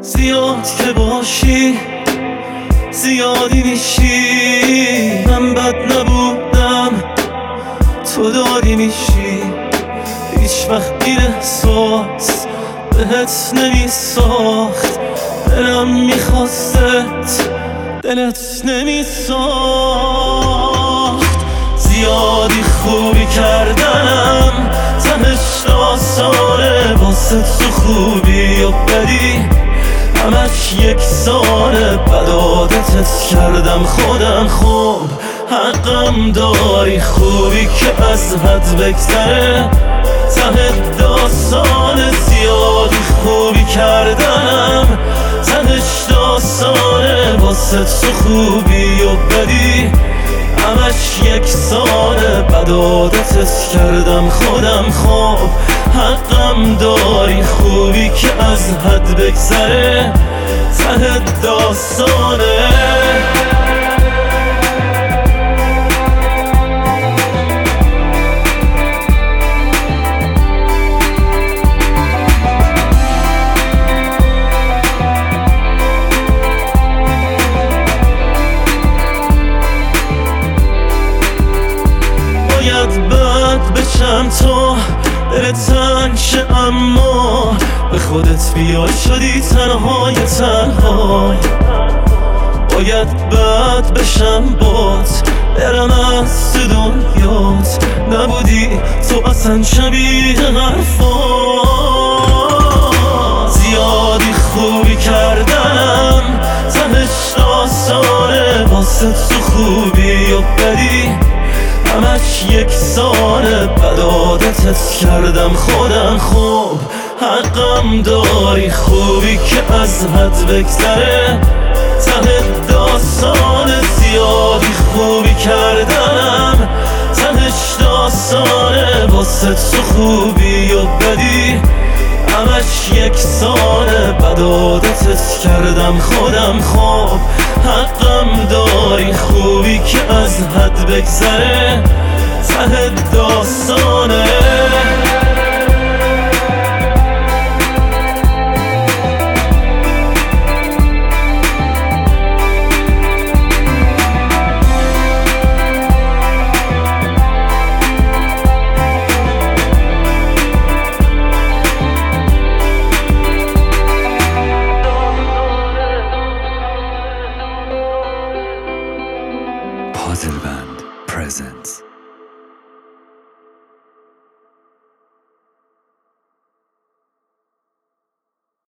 زیاد که باشی زیادی میشی. من بد نبودم تو داری میشی. هیچ وقت این احساس بهت نمیساخت. دلم می‌خواست دلت نمیساخت. زیادی خوبی کردنم تنش آسانه واسه تو خوبی و بدی؟ همش یک سانه بدادتت کردم خودم. خوب حقم داری. خوبی که از حد بگذره. ته داستان زیادی خوبی کردنم تهش داستانه. واسه تو خوبی و بدی. همش یک سانه بدادتت کردم خودم. خوب حقم داری خوبی که از حد بگذره. ته داستانه. بشم تو دل تنگ شه اما به خودت بیای. شدی تنهای تنها باید بد بشم بات برم از دنیات. نبودی تو اصلا شبیه حرفا. زیادی خوبی کردم تهش آسانه واسه تو خوبی. و بدی همش یک سانه بدادتت کردم خودم خوب حقم داری خوبی که از حد بگذره. ته داستان زیادی خوبی کردم. تهش داستانه واسه تو خوبی و بدی. همش یک سانه بدادتت کردم خودم خوب. حقم داری خوبی که از حد بگذره. ته داستانه Motherland presence.